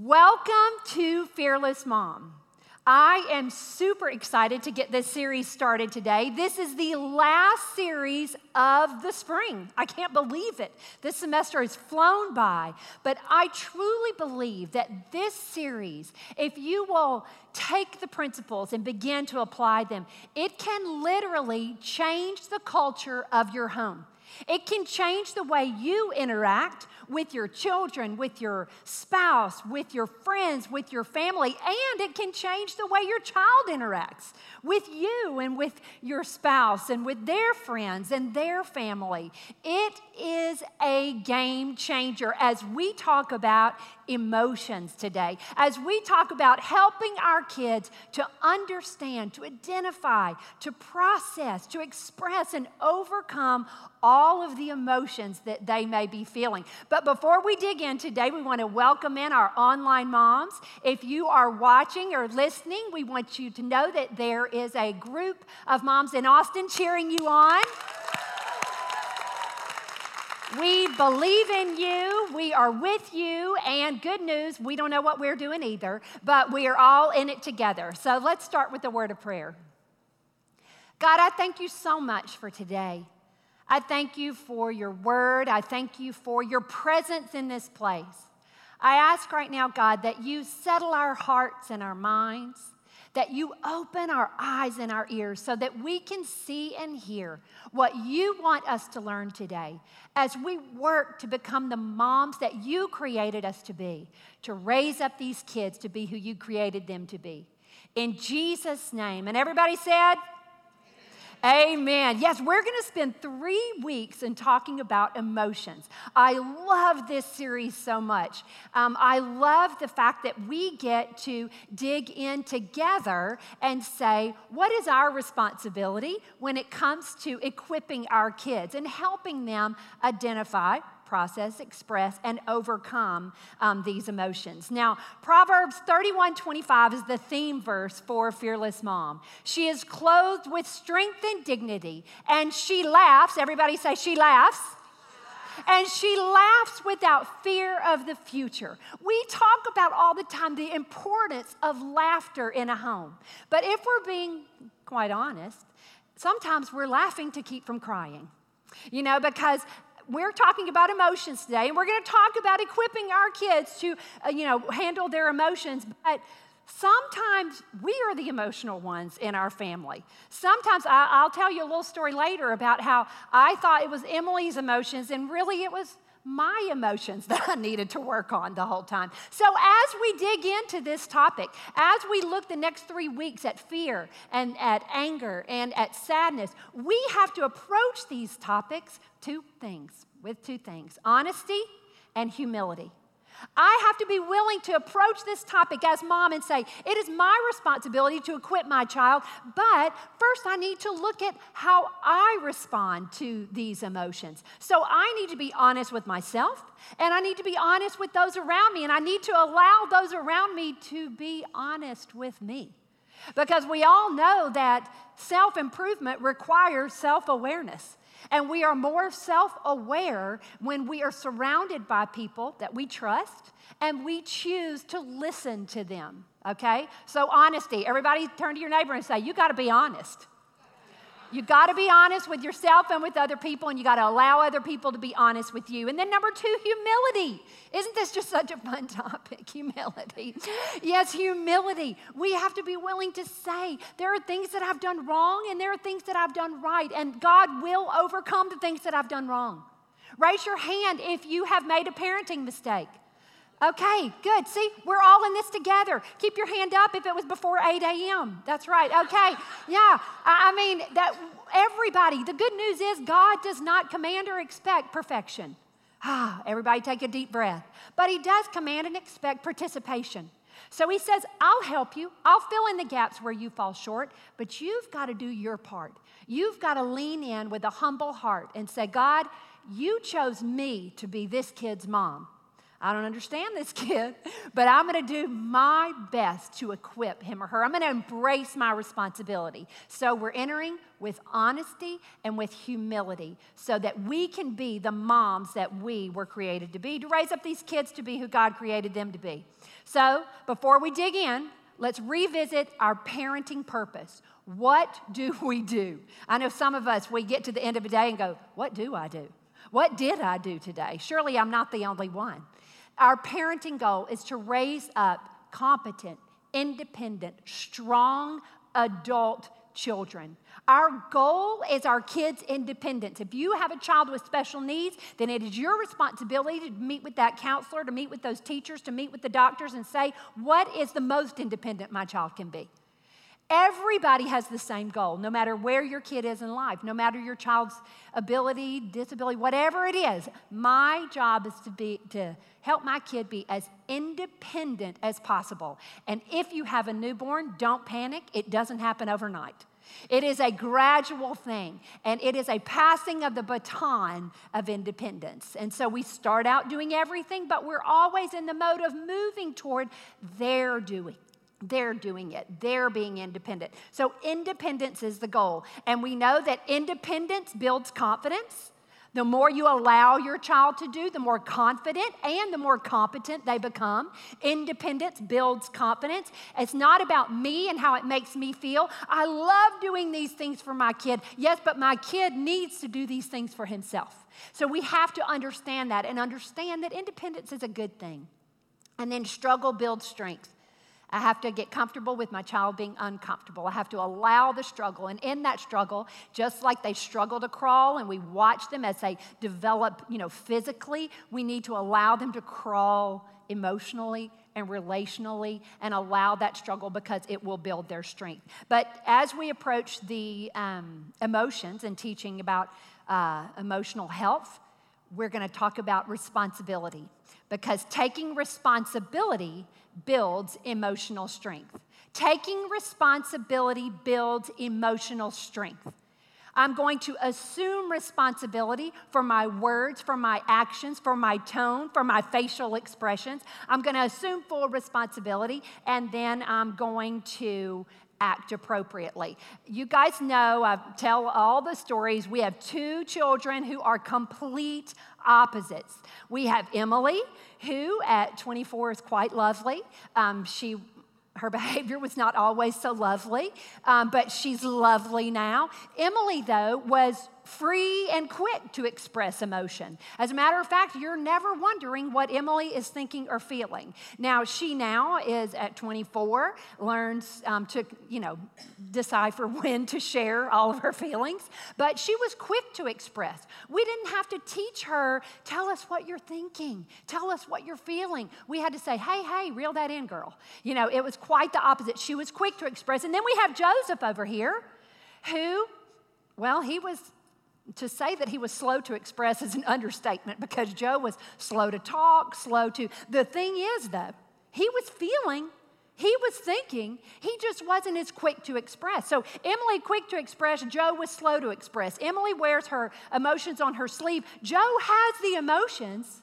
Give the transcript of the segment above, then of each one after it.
Welcome to Fearless Mom. I am super excited to get this series started today. This is the last series of the spring. I can't believe it. This semester has flown by, but I truly believe that this series, if you will take the principles and begin to apply them, it can literally change the culture of your home. It can change the way you interact with your children, with your spouse, with your friends, with your family, and it can change the way your child interacts with you and with your spouse and with their friends and their family. It is a game changer as we talk about emotions today, as we talk about helping our kids to understand, to identify, to process, to express, and overcome all of the emotions that they may be feeling. But before we dig in today, we want to welcome in our online moms. If you are watching or listening, we want you to know that there is a group of moms in Austin cheering you on. We believe in you. We are with you. And good news, we don't know what we're doing either, but we are all in it together. So let's start with the word of prayer. God, I thank you so much for today. I thank you for your word. I thank you for your presence in this place. I ask right now, God, that you settle our hearts and our minds, that you open our eyes and our ears so that we can see and hear what you want us to learn today as we work to become the moms that you created us to be, to raise up these kids to be who you created them to be. In Jesus' name. And everybody said, Amen. Yes, we're going to spend three weeks in talking about emotions. I love this series so much. Um, I love the fact that we get to dig in together and say, what is our responsibility when it comes to equipping our kids and helping them identify process, express, and overcome um, these emotions. Now, Proverbs 31 25 is the theme verse for Fearless Mom. She is clothed with strength and dignity, and she laughs. Everybody say, she laughs and she laughs without fear of the future. We talk about all the time the importance of laughter in a home. But if we're being quite honest, sometimes we're laughing to keep from crying. You know, because we're talking about emotions today, and we're going to talk about equipping our kids to, uh, you know, handle their emotions. But sometimes we are the emotional ones in our family. Sometimes I, will tell you a little story later about how I thought it was Emily's emotions, and really it was my emotions that I needed to work on the whole time. So, as we dig into this topic, as we look the next three weeks at fear and at anger and at sadness, we have to approach these topics two things with two things honesty and humility. I have to be willing to approach this topic as mom and say, it is my responsibility to equip my child, but first I need to look at how I respond to these emotions. So I need to be honest with myself, and I need to be honest with those around me, and I need to allow those around me to be honest with me. Because we all know that self improvement requires self awareness. And we are more self aware when we are surrounded by people that we trust and we choose to listen to them. Okay? So, honesty. Everybody turn to your neighbor and say, You got to be honest. You got to be honest with yourself and with other people, and you got to allow other people to be honest with you. And then, number two, humility. Isn't this just such a fun topic? Humility. Yes, humility. We have to be willing to say, there are things that I've done wrong, and there are things that I've done right, and God will overcome the things that I've done wrong. Raise your hand if you have made a parenting mistake. Okay, good. See, we're all in this together. Keep your hand up if it was before 8 a.m. That's right. Okay, yeah. I mean, that everybody, the good news is God does not command or expect perfection. Ah, everybody take a deep breath. But He does command and expect participation. So He says, I'll help you. I'll fill in the gaps where you fall short, but you've got to do your part. You've got to lean in with a humble heart and say, God, you chose me to be this kid's mom. I don't understand this kid, but I'm going to do my best to equip him or her. I'm going to embrace my responsibility. So we're entering with honesty and with humility so that we can be the moms that we were created to be, to raise up these kids to be who God created them to be. So before we dig in, let's revisit our parenting purpose. What do we do? I know some of us, we get to the end of a day and go, What do I do? What did I do today? Surely I'm not the only one. Our parenting goal is to raise up competent, independent, strong adult children. Our goal is our kids' independence. If you have a child with special needs, then it is your responsibility to meet with that counselor, to meet with those teachers, to meet with the doctors and say, what is the most independent my child can be? Everybody has the same goal, no matter where your kid is in life, no matter your child's ability, disability, whatever it is. My job is to be to help my kid be as independent as possible. And if you have a newborn, don't panic. It doesn't happen overnight. It is a gradual thing, and it is a passing of the baton of independence. And so we start out doing everything, but we're always in the mode of moving toward their doing. They're doing it. They're being independent. So, independence is the goal. And we know that independence builds confidence. The more you allow your child to do, the more confident and the more competent they become. Independence builds confidence. It's not about me and how it makes me feel. I love doing these things for my kid. Yes, but my kid needs to do these things for himself. So we have to understand that and understand that independence is a good thing. And then struggle builds strength. I have to get comfortable with my child being uncomfortable. I have to allow the struggle. And in that struggle, just like they struggle to crawl and we watch them as they develop, you know, physically, we need to allow them to crawl emotionally and relationally and allow that struggle because it will build their strength. But as we approach the um, emotions and teaching about uh, emotional health, we're going to talk about responsibility because taking responsibility builds emotional strength. Taking responsibility builds emotional strength. I'm going to assume responsibility for my words, for my actions, for my tone, for my facial expressions. I'm going to assume full responsibility, and then I'm going to act appropriately. You guys know, I tell all the stories. We have two children who are complete opposites. We have Emily, who at 24 is quite lovely. Um, she her behavior was not always so lovely, um, but she's lovely now. Emily, though, was free and quick to express emotion. As a matter of fact, you're never wondering what Emily is thinking or feeling. Now, she now is at 24, learns um, to, you know, decipher when to share all of her feelings, but she was quick to express. We didn't have to teach her, tell us what you're thinking, tell us what you're feeling. We had to say, hey, hey, reel that in, girl. You know, it was quite the opposite. She was quick to express. And then we have Joseph over here, who, well, he was to say that he was slow to express is an understatement because Joe was slow to talk, slow to. The thing is, though, he was feeling, he was thinking, he just wasn't as quick to express. So, Emily, quick to express, Joe was slow to express. Emily wears her emotions on her sleeve. Joe has the emotions,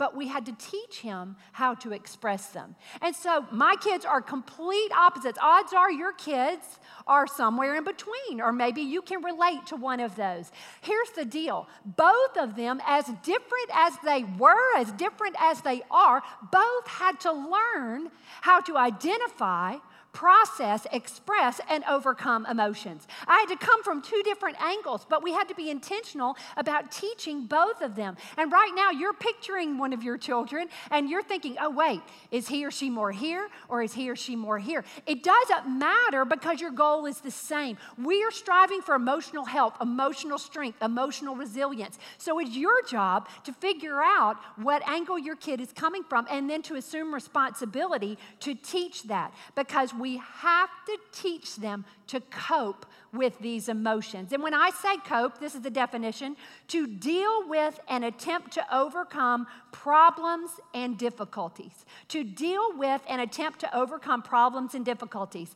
but we had to teach him how to express them. And so my kids are complete opposites. Odds are your kids are somewhere in between, or maybe you can relate to one of those. Here's the deal both of them, as different as they were, as different as they are, both had to learn how to identify process, express, and overcome emotions. I had to come from two different angles, but we had to be intentional about teaching both of them. And right now, you're picturing one of your children and you're thinking, oh, wait, is he or she more here or is he or she more here? It doesn't matter because your goal is the same. We are striving for emotional health, emotional strength, emotional resilience. So it's your job to figure out what angle your kid is coming from and then to assume responsibility to teach that because we have to teach them to cope with these emotions. And when I say cope, this is the definition to deal with and attempt to overcome problems and difficulties. To deal with and attempt to overcome problems and difficulties.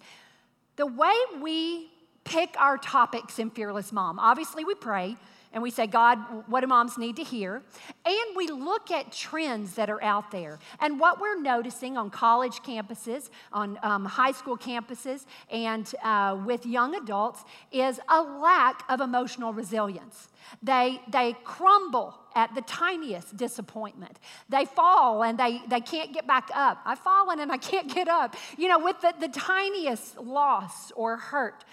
The way we pick our topics in Fearless Mom, obviously we pray and we say, God, what do moms need to hear? And we look at trends that are out there. And what we're noticing on college campuses, on um, high school campuses, and uh, with young adults is a lack of emotional resilience. They, they crumble at the tiniest disappointment. They fall and they, they can't get back up. I've fallen and I can't get up. You know, with the, the tiniest loss or hurt.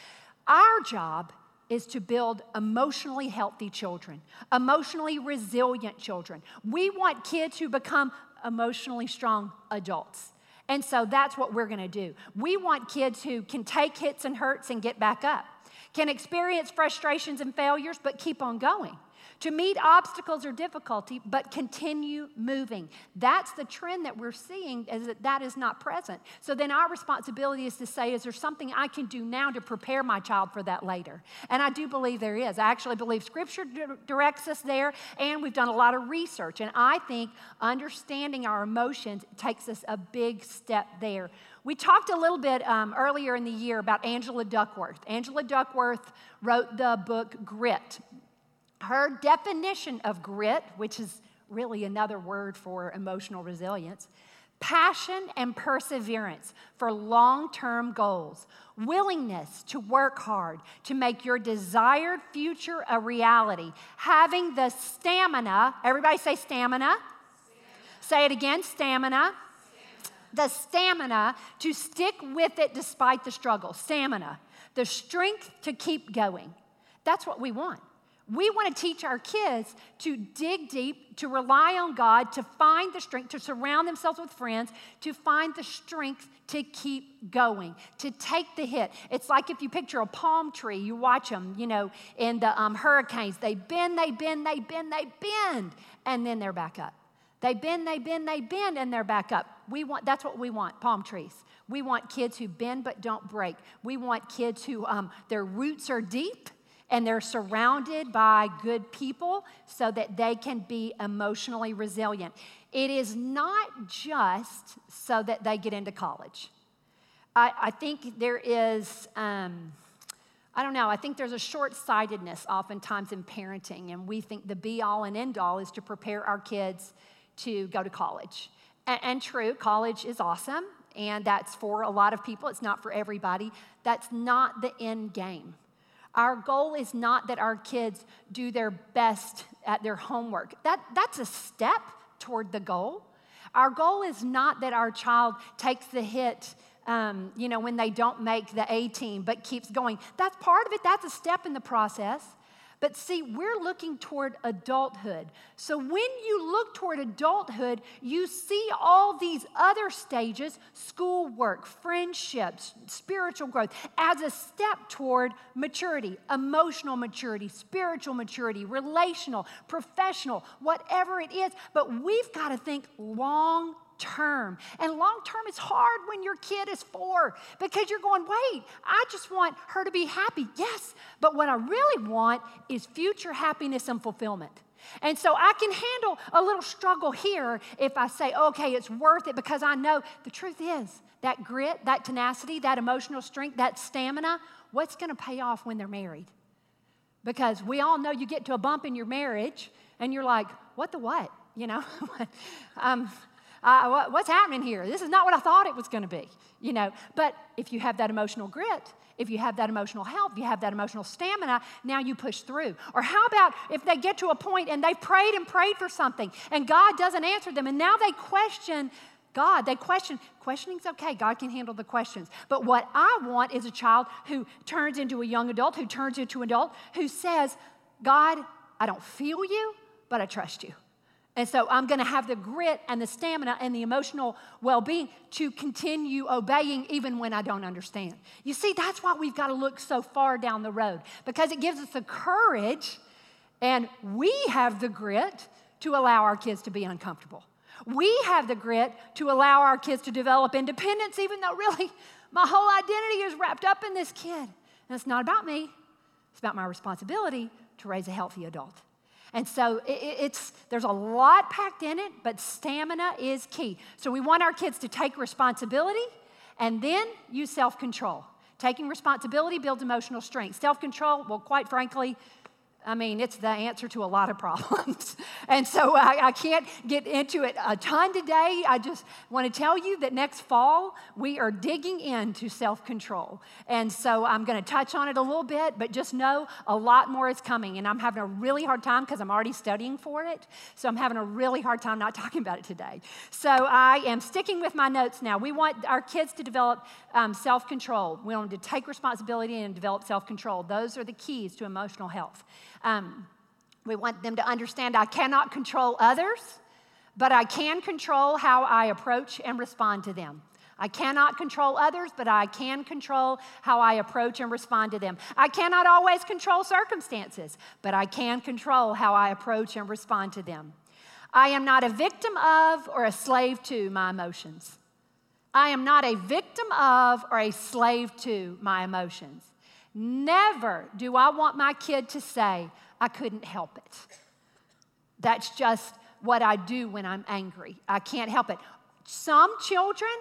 Our job is to build emotionally healthy children, emotionally resilient children. We want kids who become emotionally strong adults. And so that's what we're gonna do. We want kids who can take hits and hurts and get back up, can experience frustrations and failures, but keep on going to meet obstacles or difficulty, but continue moving. That's the trend that we're seeing is that that is not present. So then our responsibility is to say, is there something I can do now to prepare my child for that later? And I do believe there is. I actually believe Scripture directs us there, and we've done a lot of research. And I think understanding our emotions takes us a big step there. We talked a little bit um, earlier in the year about Angela Duckworth. Angela Duckworth wrote the book Grit. Her definition of grit, which is really another word for emotional resilience, passion and perseverance for long term goals, willingness to work hard to make your desired future a reality, having the stamina, everybody say stamina. stamina. Say it again stamina. stamina. The stamina to stick with it despite the struggle, stamina, the strength to keep going. That's what we want. We want to teach our kids to dig deep, to rely on God, to find the strength, to surround themselves with friends, to find the strength to keep going, to take the hit. It's like if you picture a palm tree, you watch them, you know, in the um, hurricanes. They bend, they bend, they bend, they bend, and then they're back up. They bend, they bend, they bend, and they're back up. We want, that's what we want, palm trees. We want kids who bend but don't break. We want kids who um, their roots are deep and they're surrounded by good people so that they can be emotionally resilient. It is not just so that they get into college. I, I think there is, um, I don't know, I think there's a short sightedness oftentimes in parenting, and we think the be all and end all is to prepare our kids to go to college. And, and true, college is awesome, and that's for a lot of people, it's not for everybody. That's not the end game. Our goal is not that our kids do their best at their homework. That, that's a step toward the goal. Our goal is not that our child takes the hit, um, you know, when they don't make the A team, but keeps going. That's part of it. That's a step in the process. But see, we're looking toward adulthood. So when you look toward adulthood, you see all these other stages schoolwork, friendships, spiritual growth as a step toward maturity, emotional maturity, spiritual maturity, relational, professional, whatever it is. But we've got to think long term. And long term is hard when your kid is four because you're going, wait, I just want her to be happy. Yes, but what I really want is future happiness and fulfillment. And so I can handle a little struggle here if I say, okay, it's worth it because I know the truth is that grit, that tenacity, that emotional strength, that stamina, what's going to pay off when they're married? Because we all know you get to a bump in your marriage and you're like, what the what? You know? um, uh, what, what's happening here? This is not what I thought it was going to be, you know. But if you have that emotional grit, if you have that emotional health, you have that emotional stamina, now you push through. Or how about if they get to a point and they've prayed and prayed for something and God doesn't answer them and now they question God. They question. Questioning's okay. God can handle the questions. But what I want is a child who turns into a young adult, who turns into an adult, who says, God, I don't feel you, but I trust you. And so I'm going to have the grit and the stamina and the emotional well being to continue obeying even when I don't understand. You see, that's why we've got to look so far down the road because it gives us the courage and we have the grit to allow our kids to be uncomfortable. We have the grit to allow our kids to develop independence, even though really my whole identity is wrapped up in this kid. And it's not about me, it's about my responsibility to raise a healthy adult. And so it's, there's a lot packed in it, but stamina is key. So we want our kids to take responsibility and then use self control. Taking responsibility builds emotional strength. Self control, well, quite frankly, I mean, it's the answer to a lot of problems. and so I, I, can't get into it a ton today. I just want to tell you that next fall, we are digging into self control. And so I'm going to touch on it a little bit, but just know a lot more is coming. And I'm having a really hard time because I'm already studying for it. So I'm having a really hard time not talking about it today. So I am sticking with my notes now. We want our kids to develop um, self control, we want them to take responsibility and develop self control. Those are the keys to emotional health. Um, we want them to understand I cannot control others, but I can control how I approach and respond to them. I cannot control others, but I can control how I approach and respond to them. I cannot always control circumstances, but I can control how I approach and respond to them. I am not a victim of or a slave to my emotions. I am not a victim of or a slave to my emotions. Never do I want my kid to say, I couldn't help it. That's just what I do when I'm angry. I can't help it. Some children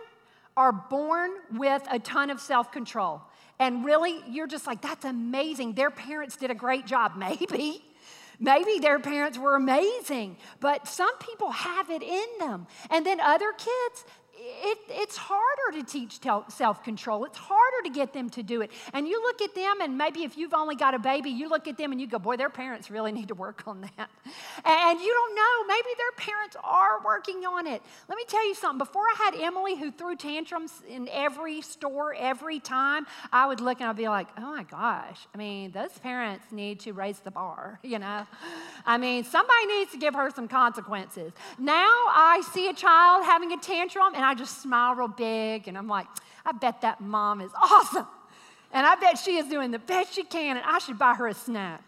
are born with a ton of self control. And really, you're just like, that's amazing. Their parents did a great job. Maybe. Maybe their parents were amazing, but some people have it in them. And then other kids, it, it's harder to teach self control. It's harder to get them to do it. And you look at them, and maybe if you've only got a baby, you look at them and you go, Boy, their parents really need to work on that. And you don't know, maybe their parents are working on it. Let me tell you something. Before I had Emily, who threw tantrums in every store every time, I would look and I'd be like, Oh my gosh, I mean, those parents need to raise the bar, you know? I mean, somebody needs to give her some consequences. Now I see a child having a tantrum, and I just smile real big, and I'm like, I bet that mom is awesome. And I bet she is doing the best she can, and I should buy her a snack.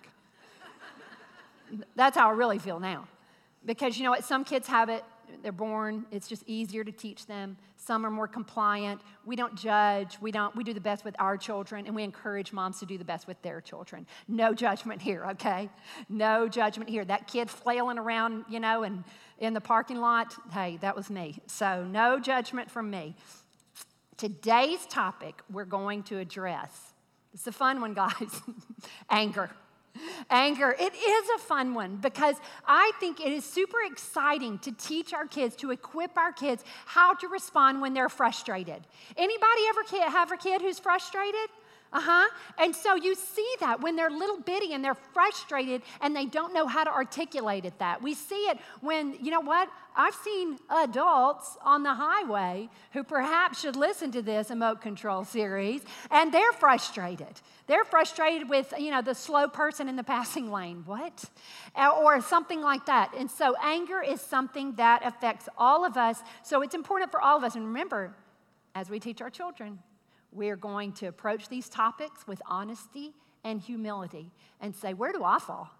That's how I really feel now. Because you know what? Some kids have it, they're born, it's just easier to teach them. Some are more compliant. We don't judge. We don't we do the best with our children and we encourage moms to do the best with their children. No judgment here, okay? No judgment here. That kid flailing around, you know, and in the parking lot, hey, that was me. So, no judgment from me. Today's topic we're going to address. It's a fun one, guys. Anger. Anger. It is a fun one because I think it is super exciting to teach our kids, to equip our kids how to respond when they're frustrated. Anybody ever have a kid who's frustrated? Uh huh. And so you see that when they're little bitty and they're frustrated and they don't know how to articulate it that. We see it when, you know what? I've seen adults on the highway who perhaps should listen to this emote control series and they're frustrated. They're frustrated with, you know, the slow person in the passing lane. What? Or something like that. And so anger is something that affects all of us. So it's important for all of us. And remember, as we teach our children, we're going to approach these topics with honesty and humility and say, where do I fall?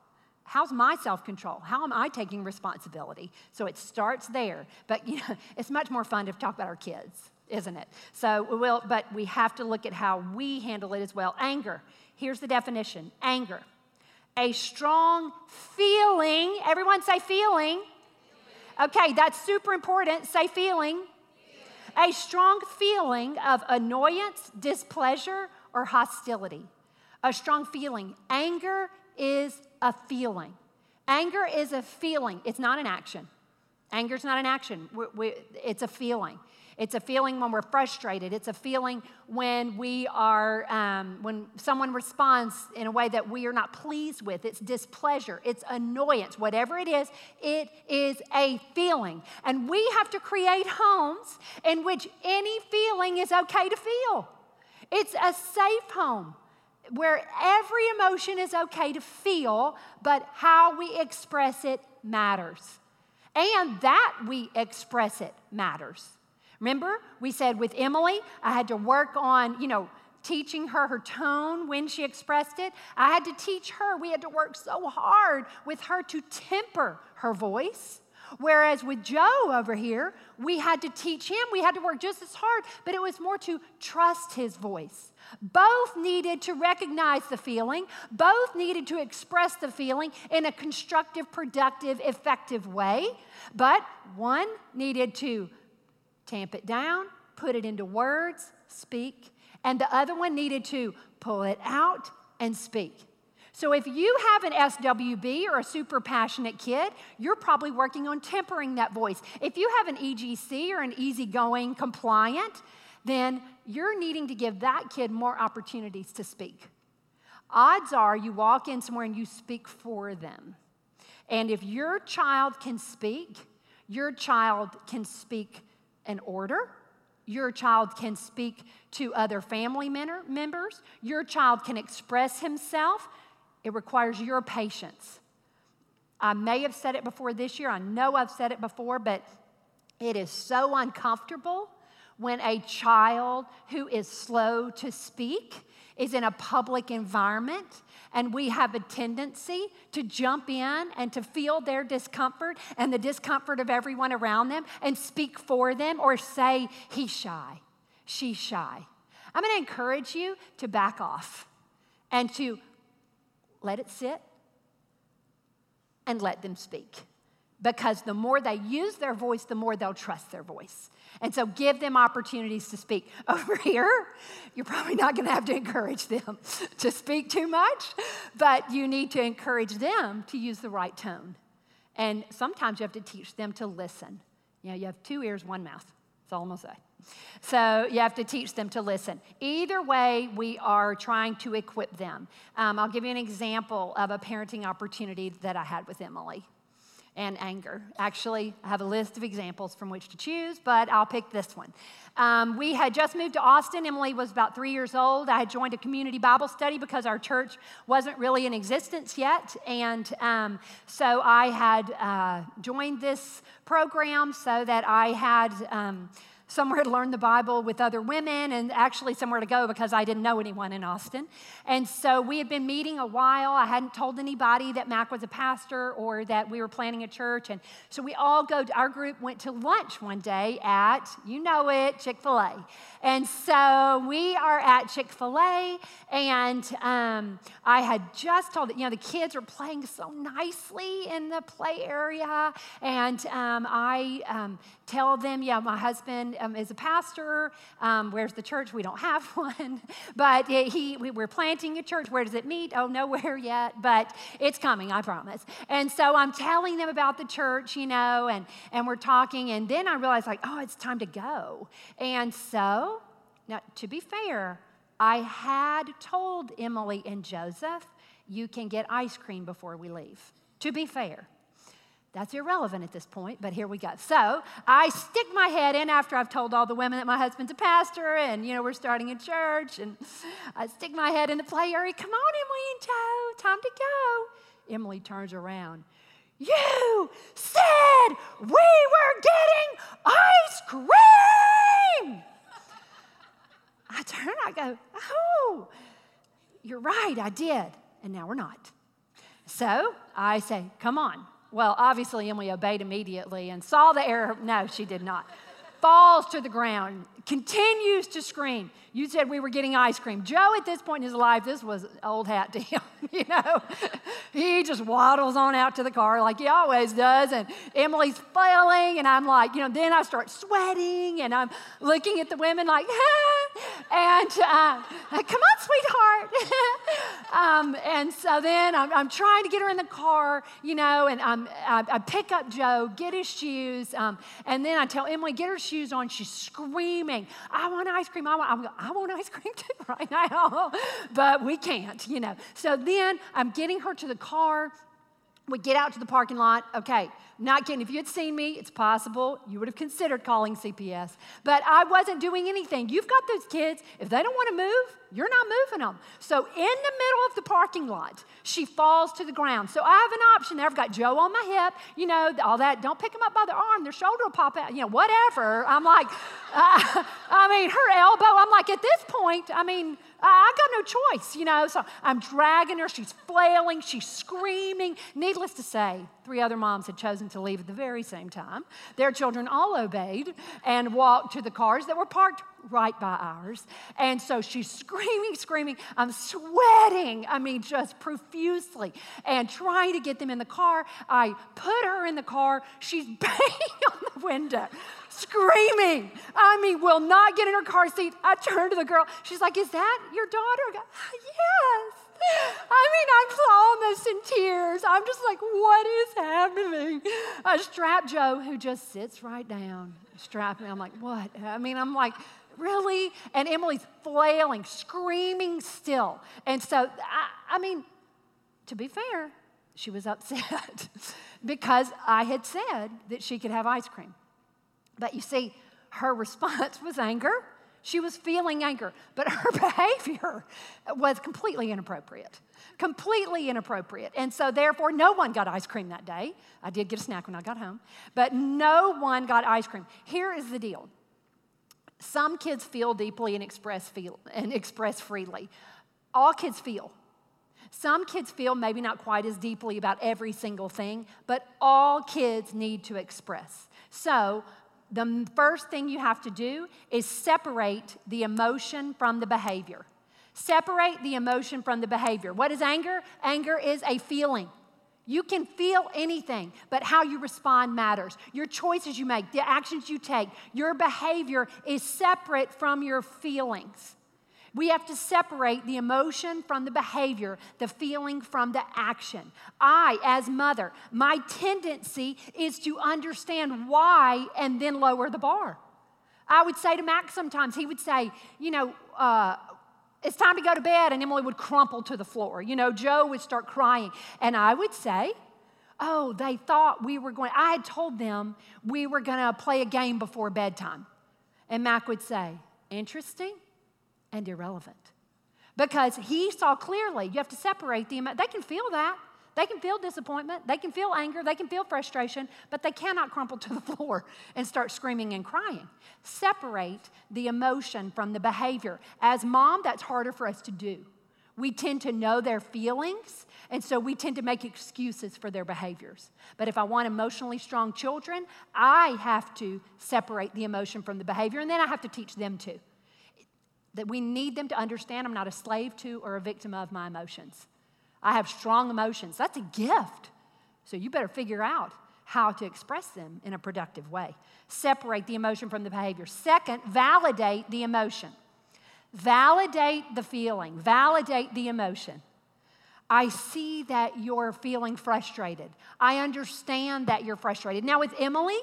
How's my self control? How am I taking responsibility? So it starts there. But you know, it's much more fun to talk about our kids, isn't it? So we will, but we have to look at how we handle it as well. Anger. Here's the definition anger. A strong feeling. Everyone say feeling. Okay, that's super important. Say feeling a strong feeling of annoyance, displeasure, or hostility. A strong feeling. Anger is a feeling. Anger is a feeling, it's not an action. Anger is not an action, we, we, it's a feeling. It's a feeling when we're frustrated. It's a feeling when we are, um, when someone responds in a way that we are not pleased with. It's displeasure. It's annoyance. Whatever it is, it is a feeling. And we have to create homes in which any feeling is okay to feel. It's a safe home where every emotion is okay to feel, but how we express it matters. And that we express it matters. Remember, we said with Emily, I had to work on, you know, teaching her her tone when she expressed it. I had to teach her, we had to work so hard with her to temper her voice. Whereas with Joe over here, we had to teach him, we had to work just as hard, but it was more to trust his voice. Both needed to recognize the feeling, both needed to express the feeling in a constructive, productive, effective way, but one needed to tamp it down, put it into words, speak, and the other one needed to pull it out and speak. So if you have an SWB or a super passionate kid, you're probably working on tempering that voice. If you have an EGC or an easygoing compliant, then you're needing to give that kid more opportunities to speak. Odds are you walk in somewhere and you speak for them. And if your child can speak, your child can speak an order. Your child can speak to other family members. Your child can express himself. It requires your patience. I may have said it before this year. I know I've said it before, but it is so uncomfortable when a child who is slow to speak is in a public environment and we have a tendency to jump in and to feel their discomfort and the discomfort of everyone around them and speak for them or say, he's shy, she's shy. I'm to encourage you to back off and to let it sit and let them speak. Because the more they use their voice, the more they'll trust their voice. And so give them opportunities to speak. Over here, you're probably not going to have to encourage them to speak too much, but you need to encourage them to use the right tone. And sometimes you have to teach them to listen. You know, you have two ears, one mouth. That's all I'm going to say. So you have to teach them to listen. Either way, we are trying to equip them. Um, I'll give you an example of a parenting opportunity that I had with Emily and anger. Actually, I have a list of examples from which to choose, but I'll pick this one. Um, we had just moved to Austin. Emily was about three years old. I had joined a community Bible study because our church wasn't really in existence yet. And um, so I had uh, joined this program so that I had. Um, somewhere to learn the Bible with other women and actually somewhere to go because I didn't know anyone in Austin. And so we had been meeting a while. I hadn't told anybody that Mac was a pastor or that we were planning a church. And so we all go, to, our group went to lunch one day at, you know it, Chick fil A. And so we are at Chick fil A, and um, I had just told, you know, the kids were playing so nicely in the play area. And um, I um, tell them, yeah, my husband um, is a pastor. Um, where's the church? We don't have one. But he, we, we're planting a church. Where does it meet? Oh, nowhere yet, but it's coming, I promise. And so I'm telling them about the church, you know, and, and we're talking. And then I realize, like, oh, it's time to go. And so, now, to be fair, I had told Emily and Joseph, you can get ice cream before we leave. To be fair. That's irrelevant at this point, but here we go. So I stick my head in after I've told all the women that my husband's a pastor and, you know, we're starting a church. And I stick my head in the play area. Come on, Emily and Joe, time to go. Emily turns around. You said we were getting ice cream. I turn, I go, oh, you're right, I did. And now we're not. So I say, come on, well, obviously, Emily obeyed immediately and saw the error. No, she did not. Falls to the ground, continues to scream. You said we were getting ice cream. Joe, at this point in his life, this was old hat to him, you know. he just waddles on out to the car like he always does. And Emily's failing, and I'm like, you know, then I start sweating, and I'm looking at the women like, and uh, come on, sweetheart. um, and so then I'm, I'm, trying to get her in the car, you know, and I'm, I, I pick up Joe, get his shoes, um, and then I tell Emily, get her shoes on. She's screaming, I want ice cream. I want, I'm, I want ice cream too right now, but we can't, you know. So then I'm getting her to the car. We get out to the parking lot. Okay, not kidding. If you had seen me, it's possible you would have considered calling CPS. But I wasn't doing anything. You've got those kids. If they don't want to move, you're not moving them. So in the middle of the parking lot, she falls to the ground. So I have an option there. I've got Joe on my hip, you know, all that. Don't pick them up by the arm. Their shoulder will pop out, you know, whatever. I'm like, uh, I mean, her elbow. I'm like, at this point, I mean, I got no choice, you know. So I'm dragging her. She's flailing. She's screaming. Needless to say, three other moms had chosen to leave at the very same time. Their children all obeyed and walked to the cars that were parked right by ours. And so she's screaming, screaming. I'm sweating, I mean, just profusely, and trying to get them in the car. I put her in the car. She's banging on the window screaming. I mean, will not get in her car seat. I turn to the girl. She's like, Is that your daughter? I go, Yes. I mean, I'm almost in tears. I'm just like, what is happening? I strap Joe, who just sits right down, strap me. I'm like, what? I mean, I'm like, really? And Emily's flailing, screaming still. And so, I, I mean, to be fair, she was upset because I had said that she could have ice cream. But you see, her response was anger. She was feeling anger, but her behavior was completely inappropriate. Completely inappropriate. And so, therefore, no one got ice cream that day. I did get a snack when I got home, but no one got ice cream. Here is the deal some kids feel deeply and express, feel, and express freely. All kids feel. Some kids feel maybe not quite as deeply about every single thing, but all kids need to express. So, the first thing you have to do is separate the emotion from the behavior. Separate the emotion from the behavior. What is anger? Anger is a feeling. You can feel anything, but how you respond matters. Your choices you make, the actions you take, your behavior is separate from your feelings. We have to separate the emotion from the behavior, the feeling from the action. I, as mother, my tendency is to understand why and then lower the bar. I would say to Mac sometimes, he would say, you know, uh, it's time to go to bed, and Emily would crumple to the floor. You know, Joe would start crying. And I would say, Oh, they thought we were going, I had told them we were going to play a game before bedtime. And Mac would say, Interesting and irrelevant. Because he saw clearly, you have to separate the, they can feel that. They can feel disappointment, they can feel anger, they can feel frustration, but they cannot crumple to the floor and start screaming and crying. Separate the emotion from the behavior. As mom, that's harder for us to do. We tend to know their feelings, and so we tend to make excuses for their behaviors. But if I want emotionally strong children, I have to separate the emotion from the behavior, and then I have to teach them to. That we need them to understand I'm not a slave to or a victim of my emotions. I have strong emotions. That's a gift. So you better figure out how to express them in a productive way. Separate the emotion from the behavior. Second, validate the emotion. Validate the feeling, validate the emotion. I see that you're feeling frustrated. I understand that you're frustrated. Now, with Emily,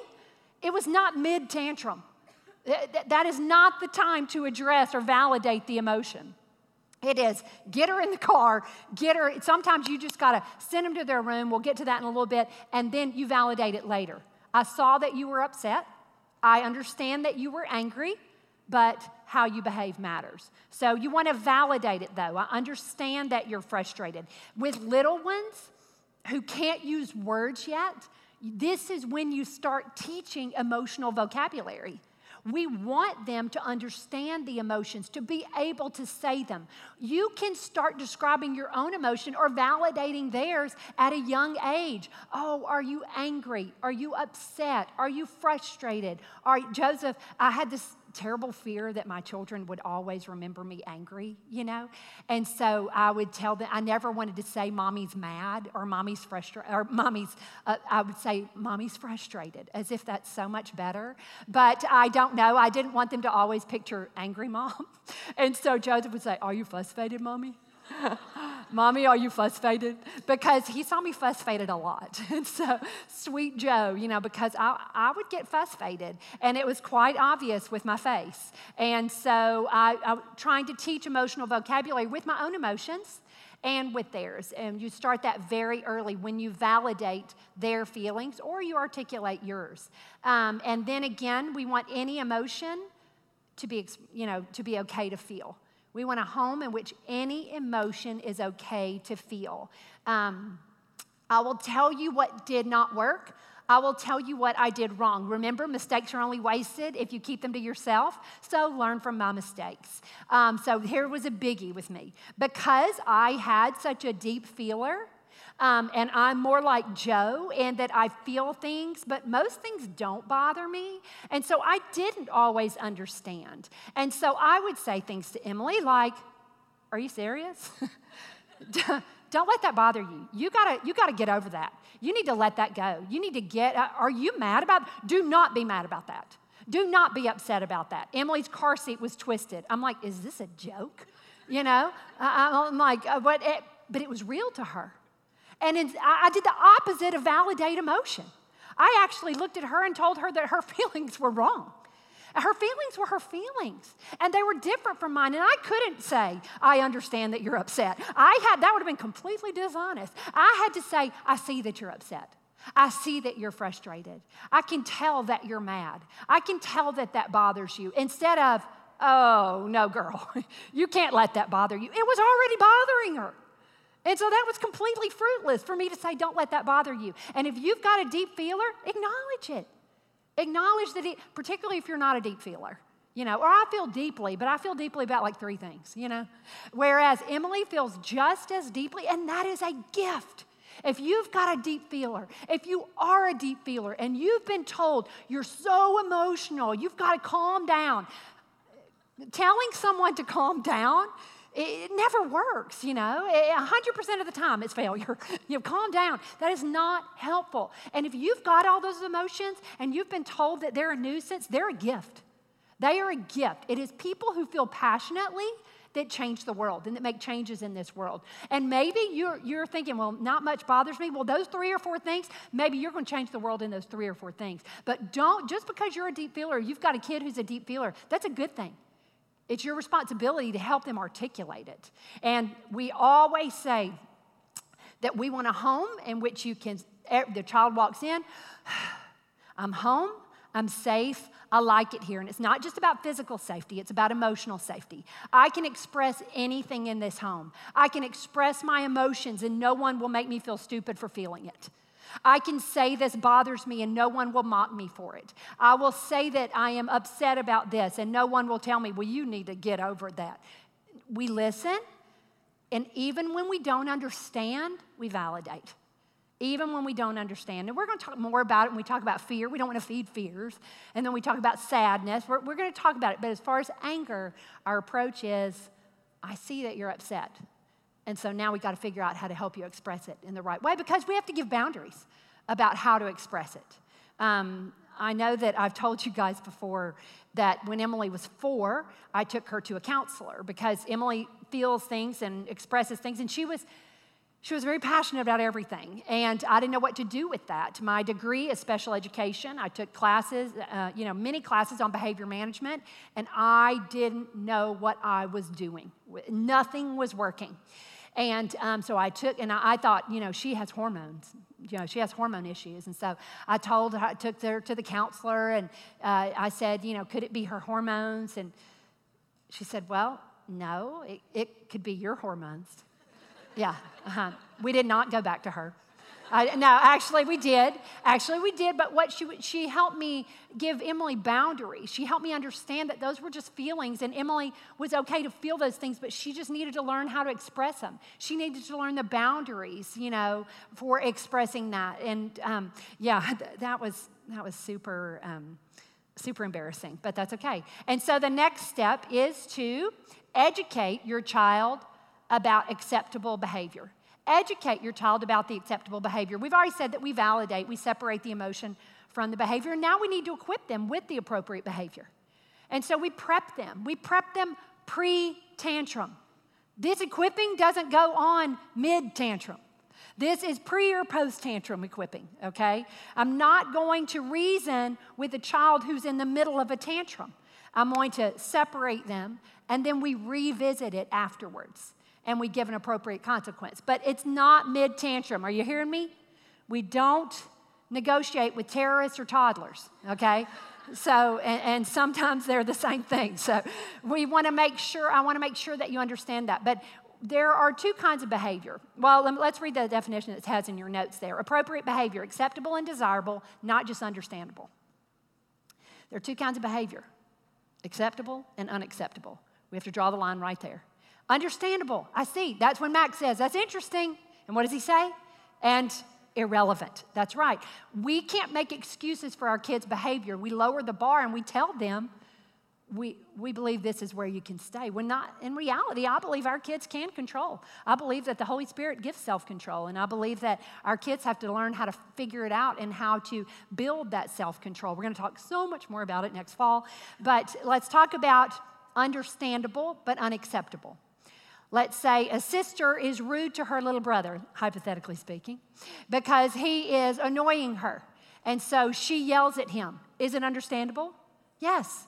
it was not mid tantrum. That is not the time to address or validate the emotion. It is get her in the car, get her. Sometimes you just got to send them to their room. We'll get to that in a little bit, and then you validate it later. I saw that you were upset. I understand that you were angry, but how you behave matters. So you want to validate it though. I understand that you're frustrated. With little ones who can't use words yet, this is when you start teaching emotional vocabulary. We want them to understand the emotions, to be able to say them. You can start describing your own emotion or validating theirs at a young age. Oh, are you angry? Are you upset? Are you frustrated? Are Joseph, I had this terrible fear that my children would always remember me angry, you know? And so I would tell them, I never wanted to say mommy's mad or mommy's frustrated, or mommy's, uh, I would say mommy's frustrated, as if that's so much better. But I don't know. I didn't want them to always picture angry mom. And so Joseph would say, Are you frustrated, mommy? Mommy, are you frustrated? Because he saw me frustrated a lot. And so, sweet Joe, you know, because I, I would get frustrated, and it was quite obvious with my face. And so, I, I trying to teach emotional vocabulary with my own emotions and with theirs. And you start that very early when you validate their feelings or you articulate yours. Um, and then again, we want any emotion to be, you know, to be okay to feel. We want a home in which any emotion is okay to feel. Um, I will tell you what did not work. I will tell you what I did wrong. Remember, mistakes are only wasted if you keep them to yourself. So learn from my mistakes. Um, so here was a biggie with me. Because I had such a deep feeler, um, and I'm more like Joe in that I feel things, but most things don't bother me. And so I didn't always understand. And so I would say things to Emily like, Are you serious? don't let that bother you. You gotta, you gotta get over that. You need to let that go. You need to get, uh, are you mad about, do not be mad about that. Do not be upset about that. Emily's car seat was twisted. I'm like, is this a joke? You know, I, am like, uh, but it, but it was real to her. And in, I did the opposite of validate emotion. I actually looked at her and told her that her feelings were wrong. Her feelings were her feelings, and they were different from mine. And I couldn't say, I understand that you're upset. I had, that would have been completely dishonest. I had to say, I see that you're upset. I see that you're frustrated. I can tell that you're mad. I can tell that that bothers you. Instead of, oh, no, girl, you can't let that bother you. It was already bothering her. And so that was completely fruitless for me to say, don't let that bother you. And if you've got a deep feeler, acknowledge it. Acknowledge that, it, particularly if you're not a deep feeler. You know, or I feel deeply, but I feel deeply about like three things, you know? Whereas Emily feels just as deeply, and that is a gift. If you've got a deep feeler, if you are a deep feeler and you've been told you're so emotional, you've got to calm down, telling someone to calm down it never works, you know. 100% of the time it's failure. you know, calm down. That is not helpful. And if you've got all those emotions and you've been told that they're a nuisance, they're a gift. They are a gift. It is people who feel passionately that change the world and that make changes in this world. And maybe you're, you're thinking, well, not much bothers me. Well, those three or four things, maybe you're going to change the world in those three or four things. But don't, just because you're a deep feeler, you've got a kid who's a deep feeler, that's a good thing. It's your responsibility to help them articulate it. And we always say that we want a home in which you can, eh, the child walks in, I'm home, I'm safe, I like it here. And it's not just about physical safety, it's about emotional safety. I can express anything in this home. I can express my emotions, and no one will make me feel stupid for feeling it. I can say this bothers me and no one will mock me for it. I will say that I am upset about this and no one will tell me, well, you need to get over that. We listen, and even when we don't understand, we validate. Even when we don't understand. And we're going to talk more about it when we talk about fear. We don't want to feed fears. And then we talk about sadness. We're, we're going to talk about it. But as far as anger, our approach is I see that you're upset. And so now we got to figure out how to help you express it in the right way because we have to give boundaries about how to express it. Um, I know that I've told you guys before that when Emily was four, I took her to a counselor because Emily feels things and expresses things, and she was she was very passionate about everything, and I didn't know what to do with that. My degree is special education. I took classes, uh, you know, many classes on behavior management, and I didn't know what I was doing. Nothing was working. And um, so I took, and I, I, thought, you know, she has hormones. You know, she has hormone issues. And so I told her, I took her to the counselor, and uh, I said, you know, could it be her hormones? And she said, well, no, it, it could be your hormones. yeah, uh-huh. we did not go back to her. I, no, actually, we did. Actually, we did. But what she she helped me give Emily boundaries. She helped me understand that those were just feelings, and Emily was okay to feel those things, but she just needed to learn how to express them. She needed to learn the boundaries, you know, for expressing that. And um, yeah, th- that was that was super. Um, super embarrassing, but that's okay. And so the next step is to educate your child about acceptable behavior. Educate your child about the acceptable behavior. We've already said that we validate, we separate the emotion from the behavior, now we need to equip them with the appropriate behavior. And so we prep them. We prep them pre tantrum. This equipping doesn't go on mid tantrum. This is pre or post tantrum equipping, okay? I'm not going to reason with a child who's in the middle of a tantrum. I'm going to separate them and then we revisit it afterwards and we give an appropriate consequence. But it's not mid tantrum. Are you hearing me? We don't negotiate with terrorists or toddlers, okay? So, and, and, sometimes they're the same thing. So, we want to make sure, I want to make sure that you understand that. But there are two kinds of behavior. Well, let's read the definition it has in your notes there. Appropriate behavior, acceptable and desirable, not just understandable. There are two kinds of behavior acceptable and unacceptable. We have to draw the line right there. Understandable. I see. That's when Mac says, that's interesting. And what does he say? And irrelevant. That's right. We can't make excuses for our kids' behavior. We lower the bar and we tell them, we, we believe this is where you can stay. When not, in reality, I believe our kids can control. I believe that the Holy Spirit gives self control. And I believe that our kids have to learn how to figure it out and how to build that self control. We're going to talk so much more about it next fall. But let's talk about understandable but unacceptable. Let's say a sister is rude to her little brother, hypothetically speaking, because he is annoying her. And so she yells at him. Is it understandable? Yes.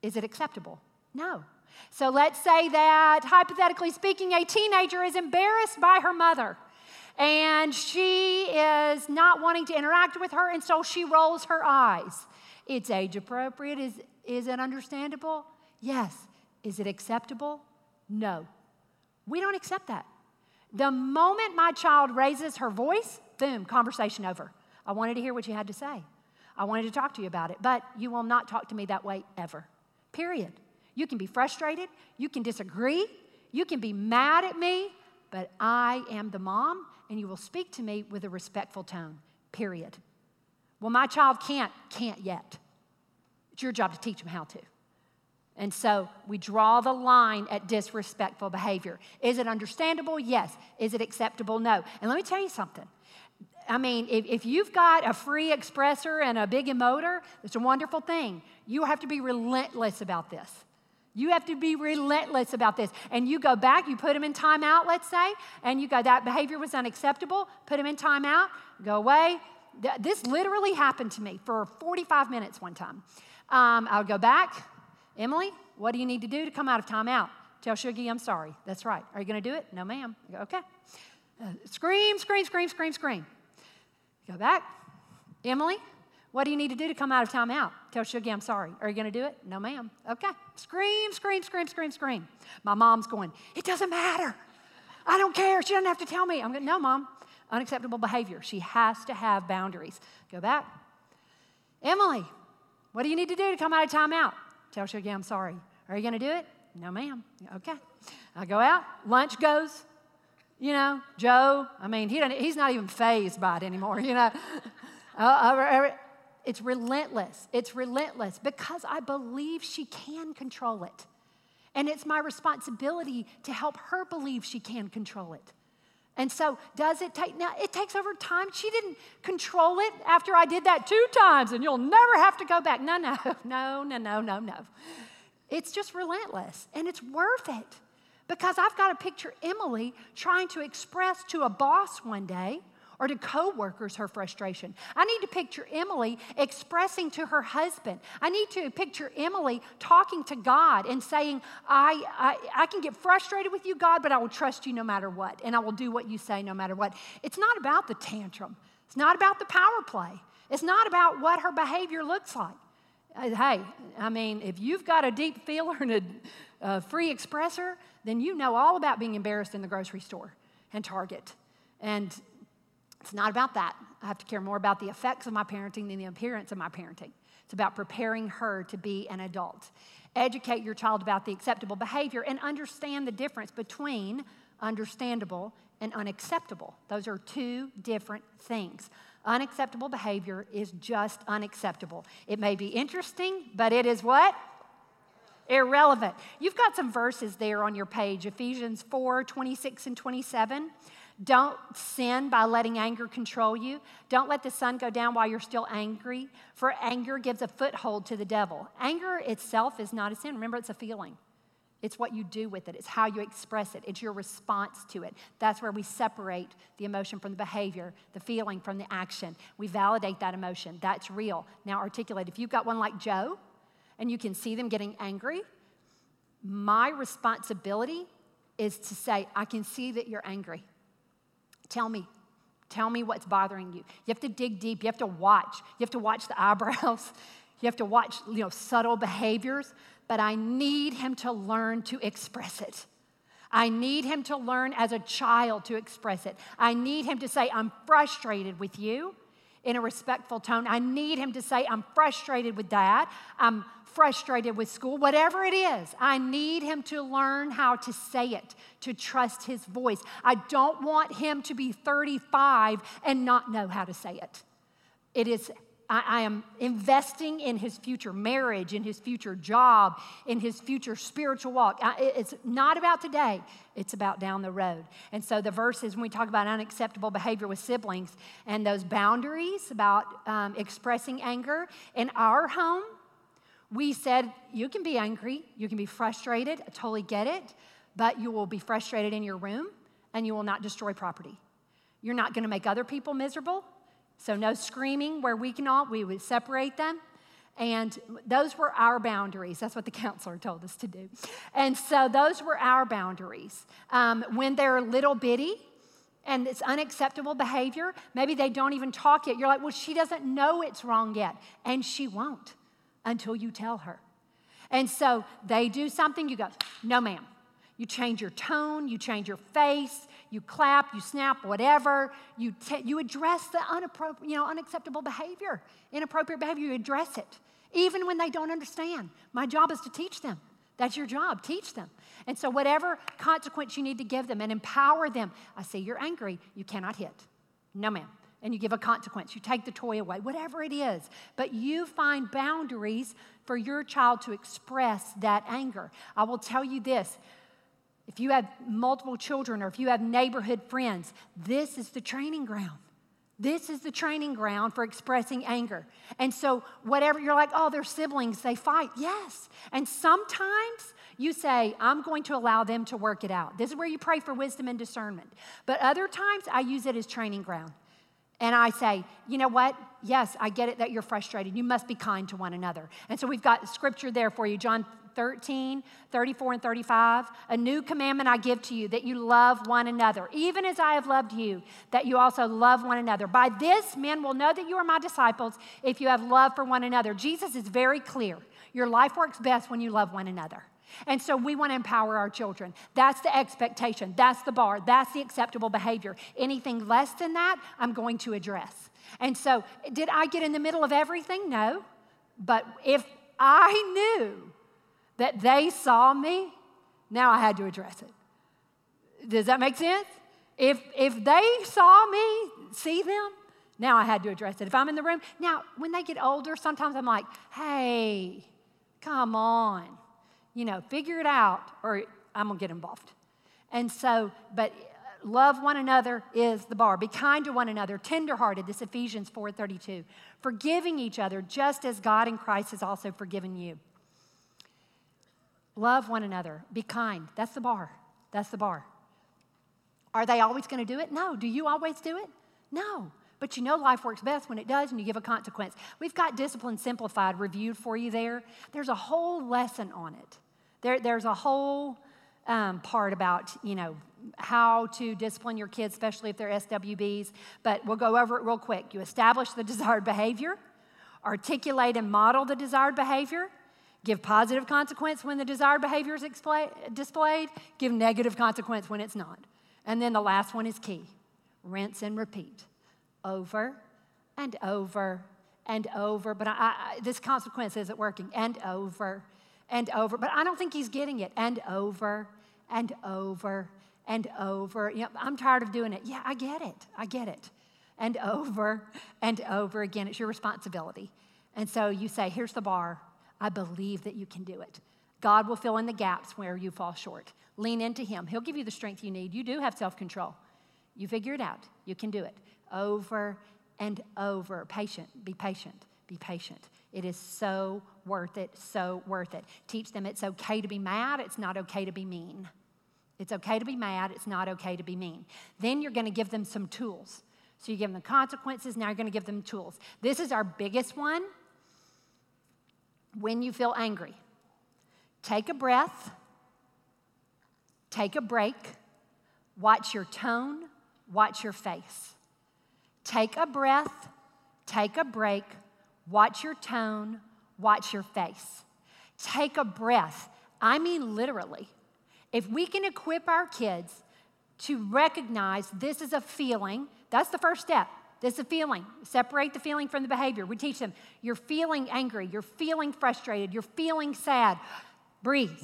Is it acceptable? No. So let's say that, hypothetically speaking, a teenager is embarrassed by her mother and she is not wanting to interact with her, and so she rolls her eyes. It's age appropriate. Is, is it understandable? Yes. Is it acceptable? No. We don't accept that. The moment my child raises her voice, boom, conversation over. I wanted to hear what you had to say. I wanted to talk to you about it, but you will not talk to me that way ever. Period. You can be frustrated, you can disagree, you can be mad at me, but I am the mom and you will speak to me with a respectful tone. Period. Well, my child can't, can't yet. It's your job to teach them how to. And so we draw the line at disrespectful behavior. Is it understandable? Yes. Is it acceptable? No. And let me tell you something. I mean, if, if you've got a free expressor and a big emoter, it's a wonderful thing. You have to be relentless about this. You have to be relentless about this. And you go back, you put them in timeout, let's say, and you go, that behavior was unacceptable, put them in timeout, go away. This literally happened to me for 45 minutes one time. Um, I'll go back, Emily, what do you need to do to come out of timeout? Tell Shuggy I'm sorry. That's right. Are you going to do it? No, ma'am. Go, okay. Uh, scream, scream, scream, scream, scream. Go back. Emily, what do you need to do to come out of timeout? Tell Shuggy I'm sorry. Are you going to do it? No, ma'am. Okay. Scream, scream, scream, scream, scream. My mom's going, it doesn't matter. I don't care. She doesn't have to tell me. I'm going, no, mom. Unacceptable behavior. She has to have boundaries. Go back. Emily, what do you need to do to come out of timeout? Tell Shuggy I'm sorry. Are you going to do it? No, ma'am. Okay. I go out. Lunch goes. You know, Joe, I mean, he doesn't, he's not even phased by it anymore, you know. Uh, uh, it's relentless. It's relentless because I believe she can control it. And it's my responsibility to help her believe she can control it. And so, does it take, now it takes over time. She didn't control it after I did that two times, and you'll never have to go back. No, no, no, no, no, no, no. It's just relentless, and it's worth it because I've got to picture Emily trying to express to a boss one day or to coworkers her frustration. I need to picture Emily expressing to her husband. I need to picture Emily talking to God and saying, I, I, I can get frustrated with you, God, but I will trust you no matter what, and I will do what you say no matter what. It's not about the tantrum, it's not about the power play, it's not about what her behavior looks like. Uh, hey, I mean, if you've got a deep feeler and a, a free expressor, then you know all about being embarrassed in the grocery store and Target. And it's not about that. I have to care more about the effects of my parenting than the appearance of my parenting. It's about preparing her to be an adult. Educate your child about the acceptable behavior and understand the difference between understandable and unacceptable. Those are two different things. Unacceptable behavior is just unacceptable. It may be interesting, but it is what? Irrelevant. You've got some verses there on your page Ephesians 4 26 and 27. Don't sin by letting anger control you. Don't let the sun go down while you're still angry, for anger gives a foothold to the devil. Anger itself is not a sin. Remember, it's a feeling. It's what you do with it, it's how you express it, it's your response to it. That's where we separate the emotion from the behavior, the feeling from the action. We validate that emotion. That's real. Now, articulate. If you've got one like Joe and you can see them getting angry, my responsibility is to say, I can see that you're angry. Tell me. Tell me what's bothering you. You have to dig deep. You have to watch. You have to watch the eyebrows. You have to watch, you know, subtle behaviors. But I need him to learn to express it. I need him to learn as a child to express it. I need him to say, I'm frustrated with you in a respectful tone. I need him to say, I'm frustrated with dad. I'm frustrated with school, whatever it is, I need him to learn how to say it, to trust his voice. I don't want him to be 35 and not know how to say it. It is I, I, am investing in his future marriage, in his future job, in his future spiritual walk. I, it's not about today, it's about down the road. And so the verses, when we talk about unacceptable behavior with siblings and those boundaries about um, expressing anger in our home, we said, You can be angry, you can be frustrated, I totally get it, but you will be frustrated in your room and you will not destroy property. You're not going to make other people miserable. So, no screaming where we cannot, we would separate them. And those were our boundaries. That's what the counselor told us to do. And so, those were our boundaries. Um, when they're little bitty, and it's unacceptable behavior. Maybe they don't even talk yet. You're like, well, she doesn't know it's wrong yet. And she won't until you tell her. And so they do something, you go, no, ma'am. You change your tone, you change your face, you clap, you snap, whatever. You, te- you address the you know, unacceptable behavior, inappropriate behavior, you address it. Even when they don't understand. My job is to teach them. That's your job, teach them. And so, whatever consequence you need to give them and empower them, I see you're angry, you cannot hit. No, ma'am. And you give a consequence. You take the toy away, whatever it is. But you find boundaries for your child to express that anger. I will tell you this if you have multiple children or if you have neighborhood friends, this is the training ground. This is the training ground for expressing anger. And so, whatever you're like, oh, they're siblings, they fight. Yes. And sometimes you say, I'm going to allow them to work it out. This is where you pray for wisdom and discernment. But other times, I use it as training ground. And I say, you know what? Yes, I get it that you're frustrated. You must be kind to one another. And so we've got scripture there for you John 13, 34, and 35. A new commandment I give to you that you love one another, even as I have loved you, that you also love one another. By this, men will know that you are my disciples if you have love for one another. Jesus is very clear. Your life works best when you love one another. And so we want to empower our children. That's the expectation. That's the bar. That's the acceptable behavior. Anything less than that, I'm going to address. And so, did I get in the middle of everything? No. But if I knew that they saw me, now I had to address it. Does that make sense? If, if they saw me, see them, now I had to address it. If I'm in the room, now when they get older, sometimes I'm like, hey, come on, you know, figure it out, or I'm gonna get involved. And so, but love one another is the bar. Be kind to one another, tenderhearted, this Ephesians 4:32. Forgiving each other just as God in Christ has also forgiven you. Love one another. Be kind. That's the bar. That's the bar. Are they always going to do it? No. Do you always do it? No. But you know life works best when it does and you give a consequence. We've got Discipline Simplified reviewed for you there. There's a whole lesson on it. There, there's a whole um, part about, you know, how to discipline your kids, especially if they're SWBs. But we'll go over it real quick. You establish the desired behavior, articulate and model the desired behavior, Give positive consequence when the desired behavior is displayed, give negative consequence when it's not. And then the last one is key rinse and repeat over and over and over. But I, I, this consequence isn't working, and over and over. But I don't think he's getting it, and over and over and over. You know, I'm tired of doing it. Yeah, I get it. I get it. And over and over again. It's your responsibility. And so you say, here's the bar I believe that you can do it. God will fill in the gaps where you fall short. Lean into Him. He'll give you the strength you need. You do have self control. You figure it out. You can do it over and over. Patient. Be patient. Be patient. It is so worth it, so worth it. Teach them it's okay to be mad, it's not okay to be mean. It's okay to be mad, it's not okay to be mean. Then you're going to give them some tools. So you give them the consequences, now you're going to give them tools. This is our biggest one when you feel angry, take a breath, take a break, watch your tone, watch your face. Take a breath, take a break, watch your tone, watch your face. Take a breath. I mean, literally. If we can equip our kids to recognize this is a feeling, that's the first step. This is a feeling. Separate the feeling from the behavior. We teach them you're feeling angry, you're feeling frustrated, you're feeling sad. Breathe.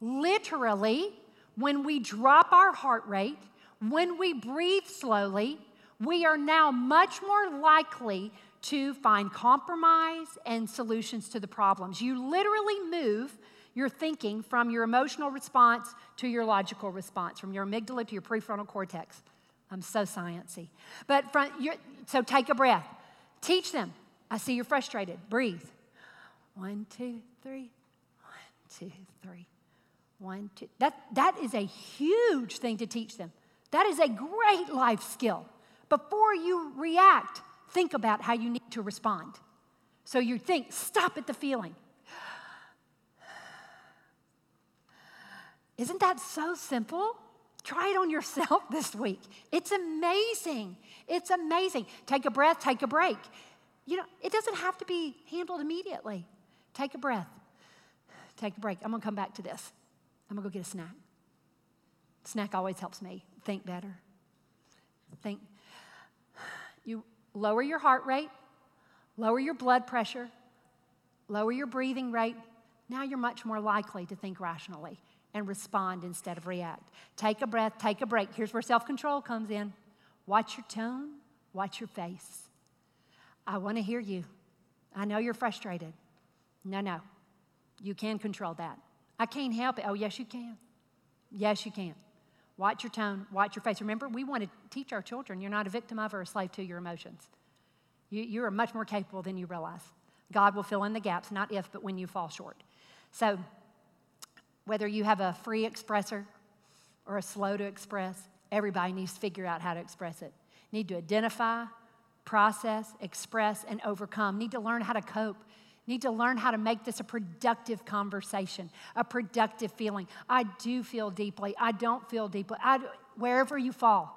Literally, when we drop our heart rate, when we breathe slowly, we are now much more likely to find compromise and solutions to the problems. You literally move your thinking from your emotional response to your logical response, from your amygdala to your prefrontal cortex. I'm so sciency. But from, so take a breath. Teach them. I see you're frustrated. Breathe. One, two, three. One, two, three. One, two. That, that is a huge thing to teach them. That is a great life skill. Before you react, think about how you need to respond. So you think, stop at the feeling. Isn't that so simple? Try it on yourself this week. It's amazing. It's amazing. Take a breath, take a break. You know, it doesn't have to be handled immediately. Take a breath, take a break. I'm gonna come back to this. I'm gonna go get a snack. Snack always helps me think better. Think. You lower your heart rate, lower your blood pressure, lower your breathing rate. Now you're much more likely to think rationally and respond instead of react. Take a breath, take a break. Here's where self control comes in. Watch your tone, watch your face. I want to hear you. I know you're frustrated. No, no. You can control that. I can't help it. Oh, yes, you can. Yes, you can. Watch your tone, watch your face. Remember, we want to teach our children you're not a victim of or a slave to your emotions. You, you are much more capable than you realize. God will fill in the gaps, not if, but when you fall short. So, whether you have a free expressor or a slow to express, everybody needs to figure out how to express it. Need to identify, process, express, and overcome. Need to learn how to cope. Need to learn how to make this a productive conversation, a productive feeling. I do feel deeply. I don't feel deeply. I, wherever you fall,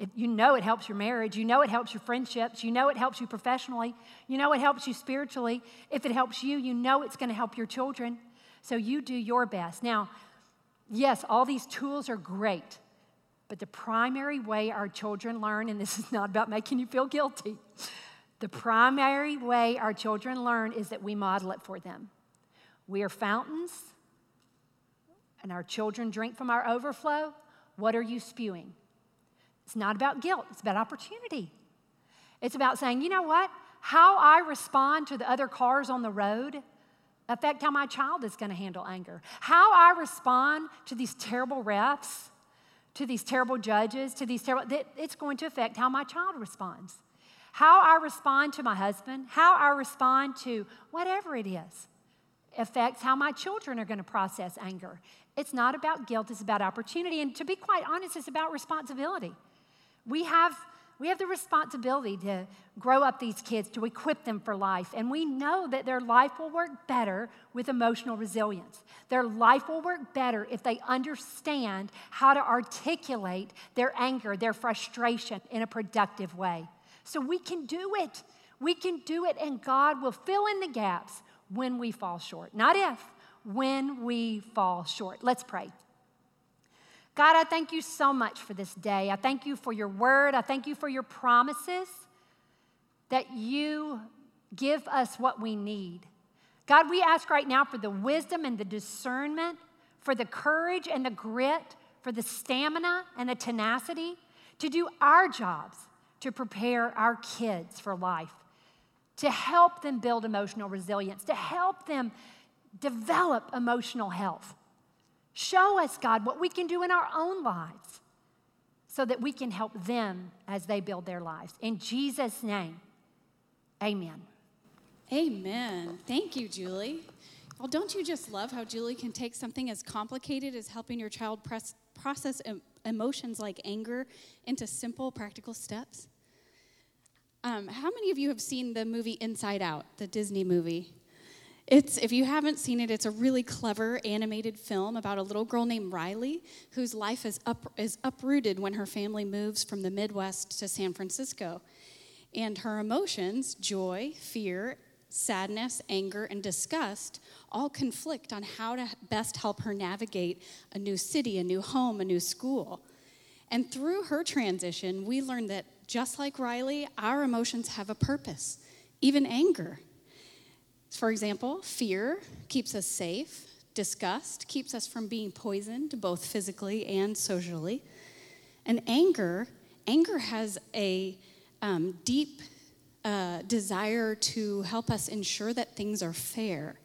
if you know it helps your marriage, you know it helps your friendships, you know it helps you professionally, you know it helps you spiritually. If it helps you, you know it's going to help your children. So you do your best. Now, yes, all these tools are great, but the primary way our children learn, and this is not about making you feel guilty, the primary way our children learn is that we model it for them. We are fountains, and our children drink from our overflow. What are you spewing? It's not about guilt, it's about opportunity. It's about saying, you know what? How I respond to the other cars on the road affect how my child is going to handle anger. How I respond to these terrible refs, to these terrible judges, to these terrible, it's going to affect how my child responds. How I respond to my husband, how I respond to whatever it is, affects how my children are going to process anger. It's not about guilt, it's about opportunity. And to be quite honest, it's about responsibility. We have we have the responsibility to grow up these kids, to equip them for life. And we know that their life will work better with emotional resilience. Their life will work better if they understand how to articulate their anger, their frustration in a productive way. So we can do it. We can do it, and God will fill in the gaps when we fall short. Not if, when we fall short. Let's pray. God, I thank you so much for this day. I thank you for your word. I thank you for your promises that you give us what we need. God, we ask right now for the wisdom and the discernment, for the courage and the grit, for the stamina and the tenacity to do our jobs to prepare our kids for life, to help them build emotional resilience, to help them develop emotional health. Show us, God, what we can do in our own lives so that we can help them as they build their lives. In Jesus' name, amen. Amen. Thank you, Julie. Well, don't you just love how Julie can take something as complicated as helping your child press, process emotions like anger into simple, practical steps? Um, how many of you have seen the movie Inside Out, the Disney movie? It's, if you haven't seen it, it's a really clever animated film about a little girl named Riley whose life is, up, is uprooted when her family moves from the Midwest to San Francisco. And her emotions, joy, fear, sadness, anger, and disgust, all conflict on how to best help her navigate a new city, a new home, a new school. And through her transition, we learn that just like Riley, our emotions have a purpose, even anger. For example, fear keeps us safe, disgust keeps us from being poisoned, both physically and socially. And anger, anger has a um, deep uh, desire to help us ensure that things are fair.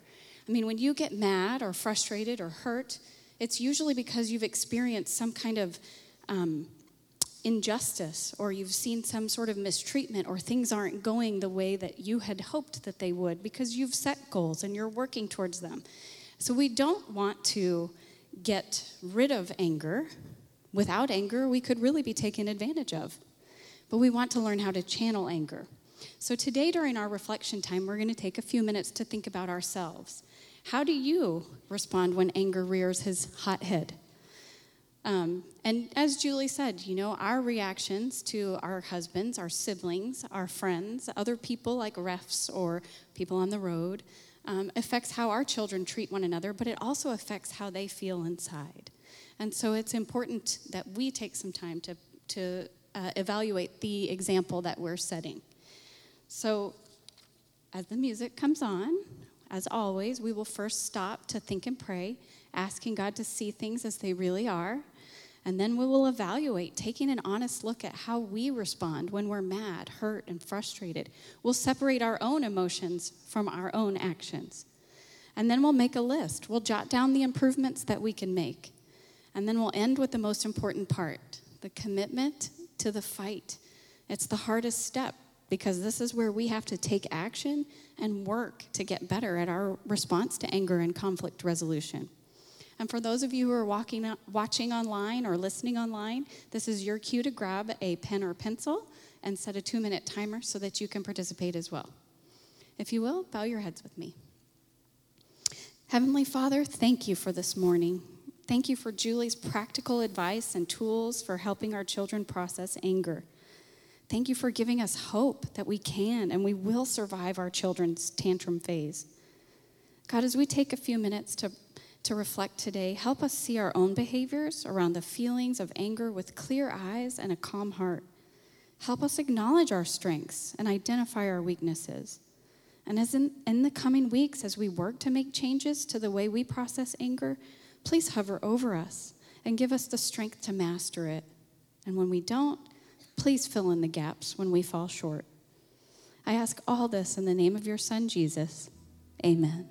I mean, when you get mad or frustrated or hurt, it's usually because you've experienced some kind of um, injustice or you've seen some sort of mistreatment or things aren't going the way that you had hoped that they would because you've set goals and you're working towards them. So we don't want to get rid of anger. Without anger, we could really be taken advantage of. But we want to learn how to channel anger. So today, during our reflection time, we're going to take a few minutes to think about ourselves. How do you respond when anger rears his hot head? Um, and as Julie said, you know, our reactions to our husbands, our siblings, our friends, other people like refs or people on the road um, affects how our children treat one another, but it also affects how they feel inside. And so it's important that we take some time to, to uh, evaluate the example that we're setting. So, as the music comes on, as always, we will first stop to think and pray, asking God to see things as they really are. And then we will evaluate, taking an honest look at how we respond when we're mad, hurt, and frustrated. We'll separate our own emotions from our own actions. And then we'll make a list. We'll jot down the improvements that we can make. And then we'll end with the most important part the commitment to the fight. It's the hardest step because this is where we have to take action and work to get better at our response to anger and conflict resolution. And for those of you who are walking, watching online or listening online, this is your cue to grab a pen or pencil and set a two minute timer so that you can participate as well. If you will, bow your heads with me. Heavenly Father, thank you for this morning. Thank you for Julie's practical advice and tools for helping our children process anger. Thank you for giving us hope that we can and we will survive our children's tantrum phase. God, as we take a few minutes to, to reflect today, help us see our own behaviors around the feelings of anger with clear eyes and a calm heart. Help us acknowledge our strengths and identify our weaknesses. And as in, in the coming weeks, as we work to make changes to the way we process anger, please hover over us and give us the strength to master it. And when we don't, Please fill in the gaps when we fall short. I ask all this in the name of your Son, Jesus. Amen.